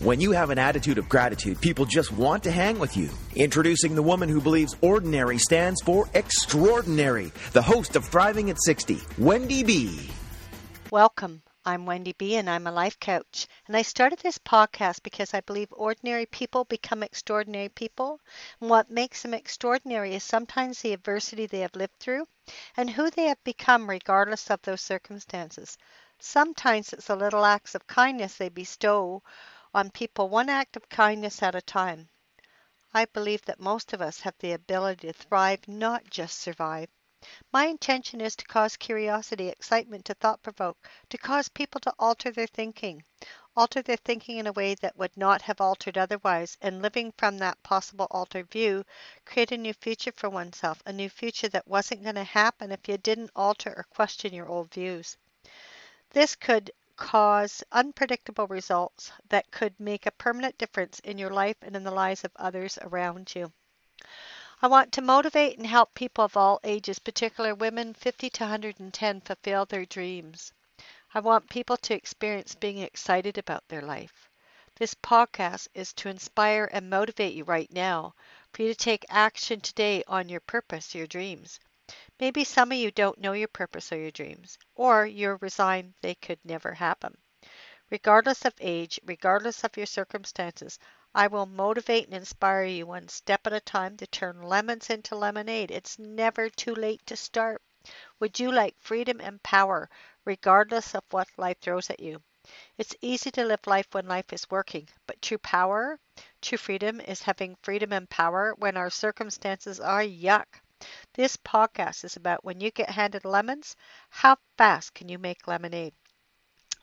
When you have an attitude of gratitude, people just want to hang with you. Introducing the woman who believes ordinary stands for extraordinary, the host of Thriving at 60, Wendy B. Welcome. I'm Wendy B, and I'm a life coach. And I started this podcast because I believe ordinary people become extraordinary people. And what makes them extraordinary is sometimes the adversity they have lived through and who they have become, regardless of those circumstances. Sometimes it's the little acts of kindness they bestow on people, one act of kindness at a time. I believe that most of us have the ability to thrive, not just survive. My intention is to cause curiosity, excitement, to thought provoke, to cause people to alter their thinking, alter their thinking in a way that would not have altered otherwise, and living from that possible altered view, create a new future for oneself, a new future that wasn't going to happen if you didn't alter or question your old views. This could cause unpredictable results that could make a permanent difference in your life and in the lives of others around you. I want to motivate and help people of all ages, particularly women 50 to 110, fulfill their dreams. I want people to experience being excited about their life. This podcast is to inspire and motivate you right now for you to take action today on your purpose, your dreams. Maybe some of you don't know your purpose or your dreams, or you're resigned they could never happen. Regardless of age, regardless of your circumstances, I will motivate and inspire you one step at a time to turn lemons into lemonade. It's never too late to start. Would you like freedom and power, regardless of what life throws at you? It's easy to live life when life is working, but true power, true freedom is having freedom and power when our circumstances are yuck. This podcast is about when you get handed lemons, how fast can you make lemonade?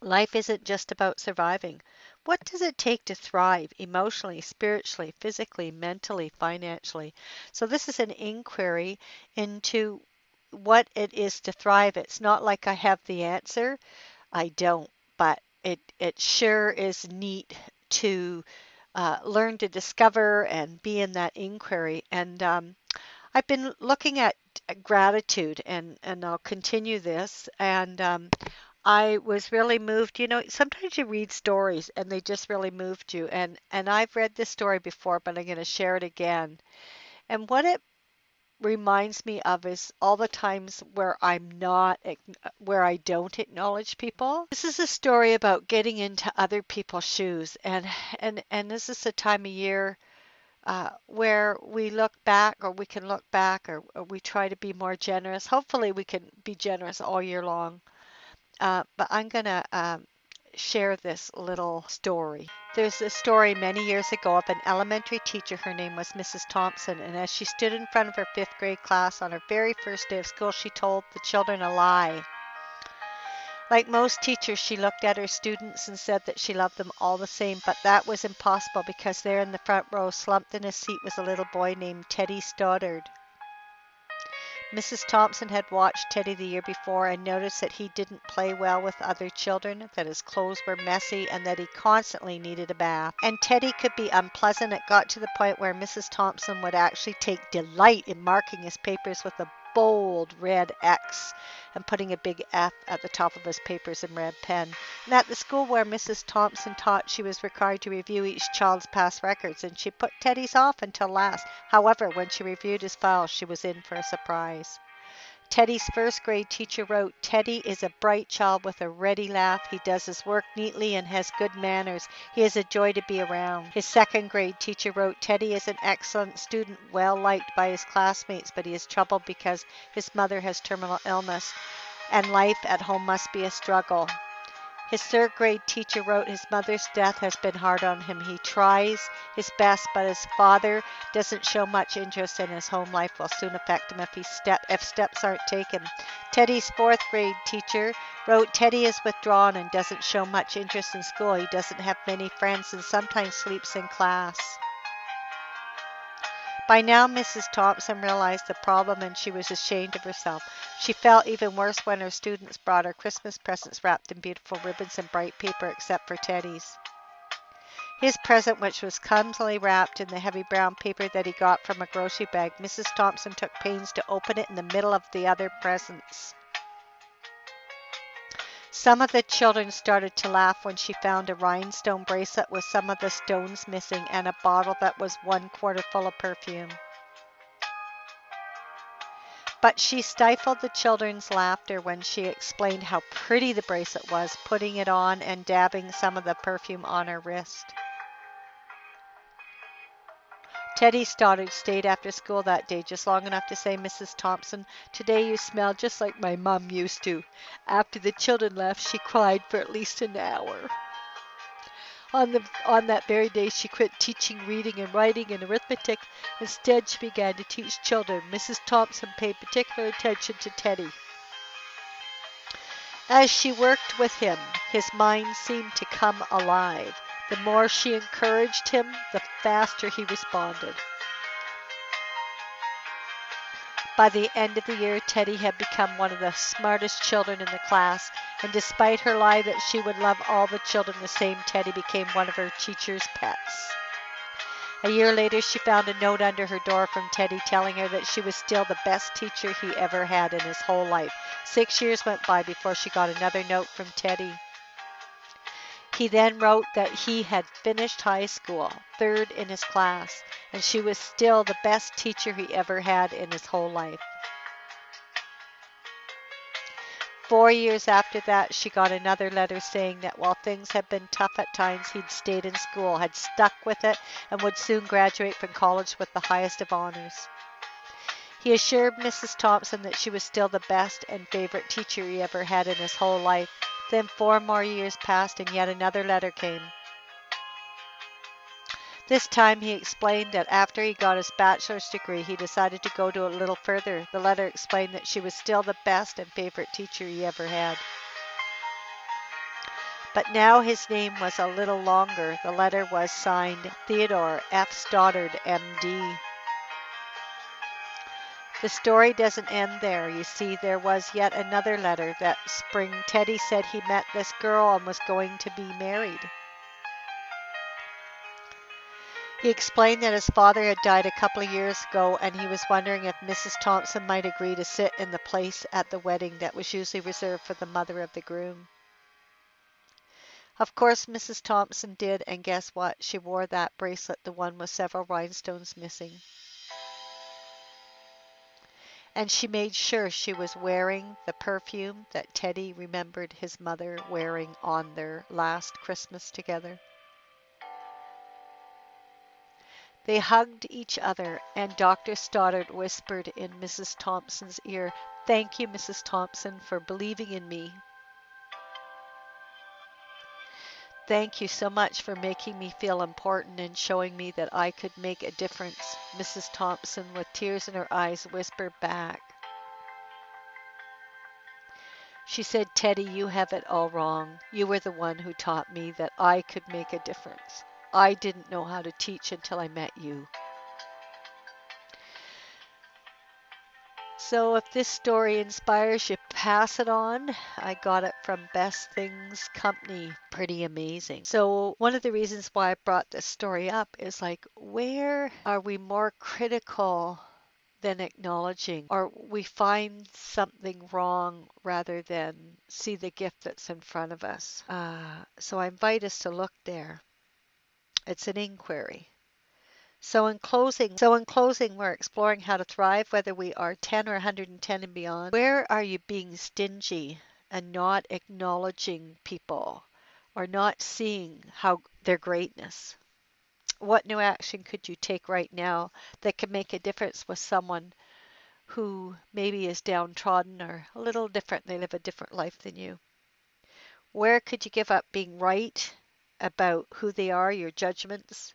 Life isn't just about surviving. What does it take to thrive emotionally, spiritually, physically, mentally, financially? So, this is an inquiry into what it is to thrive. It's not like I have the answer. I don't, but it, it sure is neat to uh, learn to discover and be in that inquiry. And um, I've been looking at gratitude, and, and I'll continue this. And um, I was really moved. You know, sometimes you read stories and they just really moved you. And and I've read this story before, but I'm going to share it again. And what it reminds me of is all the times where I'm not where I don't acknowledge people. This is a story about getting into other people's shoes and and and this is a time of year uh, where we look back or we can look back or, or we try to be more generous. Hopefully we can be generous all year long. Uh, but I'm going to um, share this little story. There's a story many years ago of an elementary teacher. Her name was Mrs. Thompson, and as she stood in front of her fifth grade class on her very first day of school, she told the children a lie. Like most teachers, she looked at her students and said that she loved them all the same, but that was impossible because there in the front row, slumped in his seat, was a little boy named Teddy Stoddard. Mrs. Thompson had watched Teddy the year before and noticed that he didn't play well with other children, that his clothes were messy, and that he constantly needed a bath. And Teddy could be unpleasant. It got to the point where Mrs. Thompson would actually take delight in marking his papers with a bold red X and putting a big F at the top of his papers in red pen. And at the school where Mrs. Thompson taught, she was required to review each child's past records, and she put Teddy's off until last. However, when she reviewed his file, she was in for a surprise. Teddy's first grade teacher wrote, Teddy is a bright child with a ready laugh. He does his work neatly and has good manners. He is a joy to be around. His second grade teacher wrote, Teddy is an excellent student, well liked by his classmates, but he is troubled because his mother has terminal illness. and life at home must be a struggle. His third grade teacher wrote his mother's death has been hard on him. He tries his best, but his father doesn't show much interest in his home life will soon affect him if he step if steps aren't taken. Teddy's fourth grade teacher wrote Teddy is withdrawn and doesn't show much interest in school. He doesn't have many friends and sometimes sleeps in class. By now, Mrs. Thompson realized the problem and she was ashamed of herself. She felt even worse when her students brought her Christmas presents wrapped in beautiful ribbons and bright paper, except for Teddy's. His present, which was clumsily wrapped in the heavy brown paper that he got from a grocery bag, Mrs. Thompson took pains to open it in the middle of the other presents. Some of the children started to laugh when she found a rhinestone bracelet with some of the stones missing and a bottle that was one quarter full of perfume. But she stifled the children's laughter when she explained how pretty the bracelet was, putting it on and dabbing some of the perfume on her wrist. Teddy Stoddard stayed after school that day just long enough to say, Mrs. Thompson, today you smell just like my mum used to. After the children left, she cried for at least an hour. On, the, on that very day, she quit teaching reading and writing and arithmetic. Instead, she began to teach children. Mrs. Thompson paid particular attention to Teddy. As she worked with him, his mind seemed to come alive. The more she encouraged him, the faster he responded. By the end of the year, Teddy had become one of the smartest children in the class, and despite her lie that she would love all the children the same, Teddy became one of her teacher's pets. A year later, she found a note under her door from Teddy telling her that she was still the best teacher he ever had in his whole life. Six years went by before she got another note from Teddy. He then wrote that he had finished high school, third in his class, and she was still the best teacher he ever had in his whole life. Four years after that, she got another letter saying that while things had been tough at times, he'd stayed in school, had stuck with it, and would soon graduate from college with the highest of honors. He assured Mrs. Thompson that she was still the best and favorite teacher he ever had in his whole life, then four more years passed and yet another letter came. This time he explained that after he got his bachelor's degree, he decided to go to a little further. The letter explained that she was still the best and favorite teacher he ever had. But now his name was a little longer. The letter was signed Theodore F. Stoddard, M.D. The story doesn't end there. You see, there was yet another letter that spring. Teddy said he met this girl and was going to be married. He explained that his father had died a couple of years ago and he was wondering if Mrs. Thompson might agree to sit in the place at the wedding that was usually reserved for the mother of the groom. Of course, Mrs. Thompson did, and guess what? She wore that bracelet, the one with several rhinestones missing and she made sure she was wearing the perfume that Teddy remembered his mother wearing on their last Christmas together. They hugged each other, and Dr. Stoddard whispered in Mrs. Thompson's ear, Thank you, Mrs. Thompson, for believing in me. Thank you so much for making me feel important and showing me that I could make a difference, Mrs. Thompson, with tears in her eyes, whispered back. She said, Teddy, you have it all wrong. You were the one who taught me that I could make a difference. I didn't know how to teach until I met you. So if this story inspires you, pass it on. I got it from Best Things Company. Pretty amazing. So one of the reasons why I brought this story up is like, where are we more critical than acknowledging, or we find something wrong rather than see the gift that's in front of us? Uh, so I invite us to look there. It's an inquiry. So in closing, so in closing, we're exploring how to thrive, whether we are 10 or 110 and beyond. Where are you being stingy and not acknowledging people or not seeing how their greatness? What new action could you take right now that could make a difference with someone who maybe is downtrodden or a little different. They live a different life than you. Where could you give up being right about who they are, your judgments,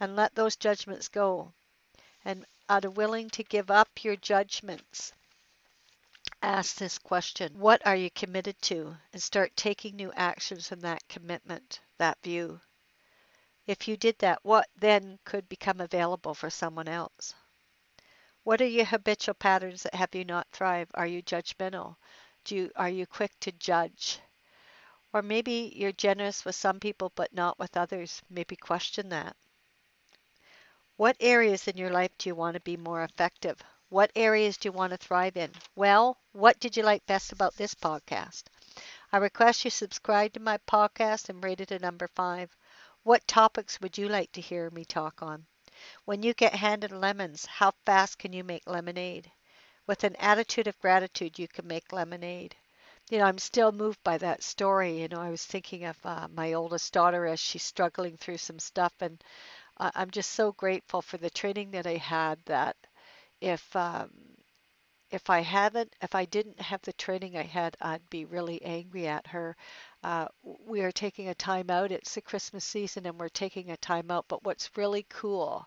and let those judgments go? And are you willing to give up your judgments? Ask this question What are you committed to? And start taking new actions from that commitment, that view. If you did that, what then could become available for someone else? What are your habitual patterns that have you not thrive? Are you judgmental? Do you, are you quick to judge? Or maybe you're generous with some people but not with others. Maybe question that. What areas in your life do you want to be more effective? What areas do you want to thrive in? Well, what did you like best about this podcast? I request you subscribe to my podcast and rate it a number five. What topics would you like to hear me talk on? When you get handed lemons, how fast can you make lemonade? With an attitude of gratitude, you can make lemonade. You know, I'm still moved by that story. You know, I was thinking of uh, my oldest daughter as she's struggling through some stuff, and I'm just so grateful for the training that I had. That if um, if I haven't, if I didn't have the training I had, I'd be really angry at her. Uh, we are taking a time out. It's the Christmas season, and we're taking a time out. But what's really cool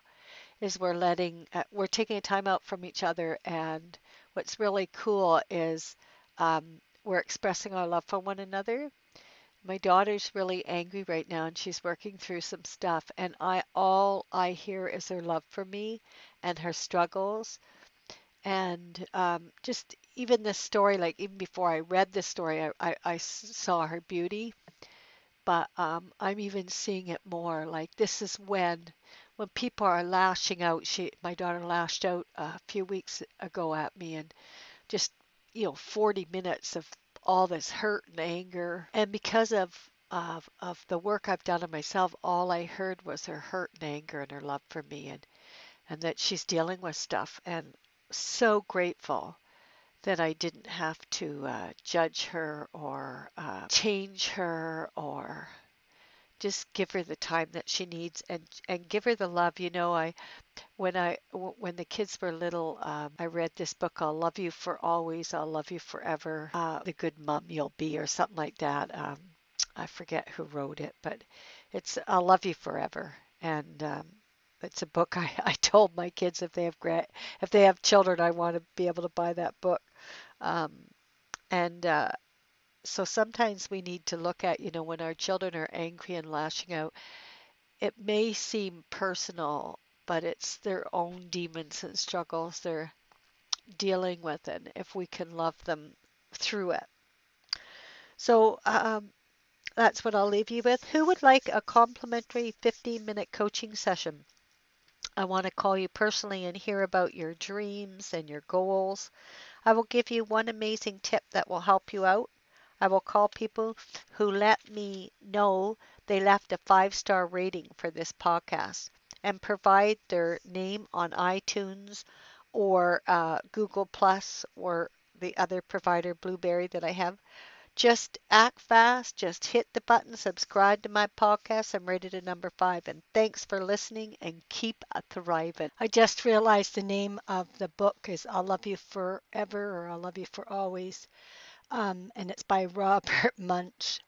is we're letting uh, we're taking a time out from each other, and what's really cool is um, we're expressing our love for one another. My daughter's really angry right now, and she's working through some stuff, and I all I hear is her love for me and her struggles and um, just even this story, like even before I read this story, I, I, I saw her beauty, but um, I'm even seeing it more. Like this is when, when people are lashing out. She, my daughter, lashed out a few weeks ago at me, and just you know, 40 minutes of all this hurt and anger, and because of of of the work I've done on myself, all I heard was her hurt and anger and her love for me, and and that she's dealing with stuff, and so grateful that I didn't have to uh, judge her or uh, change her or just give her the time that she needs and and give her the love you know i when i when the kids were little um, i read this book i'll love you for always i'll love you forever uh, the good mom you'll be or something like that um, i forget who wrote it but it's i'll love you forever and um, it's a book I, I told my kids if they have gra- if they have children, I want to be able to buy that book. Um, and uh, so sometimes we need to look at, you know, when our children are angry and lashing out, it may seem personal, but it's their own demons and struggles they're dealing with, and if we can love them through it. So um, that's what I'll leave you with. Who would like a complimentary 15 minute coaching session? I want to call you personally and hear about your dreams and your goals. I will give you one amazing tip that will help you out. I will call people who let me know they left a five star rating for this podcast and provide their name on iTunes or uh, Google Plus or the other provider, Blubrry, that I have. Just act fast. Just hit the button, subscribe to my podcast. I'm rated at number five. And thanks for listening and keep thriving. I just realized the name of the book is I'll Love You Forever or I'll Love You For Always. Um, and it's by Robert Munsch.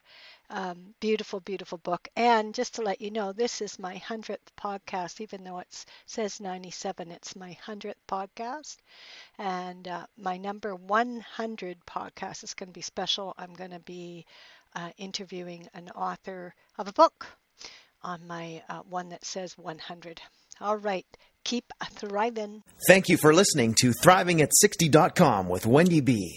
Um, beautiful, beautiful book. And just to let you know, this is my 100th podcast, even though it says 97, it's my 100th podcast. And uh, my number 100 podcast is going to be special. I'm going to be uh, interviewing an author of a book on my uh, one that says 100. All right. Keep thriving. Thank you for listening to ThrivingAt60.com with Wendy B.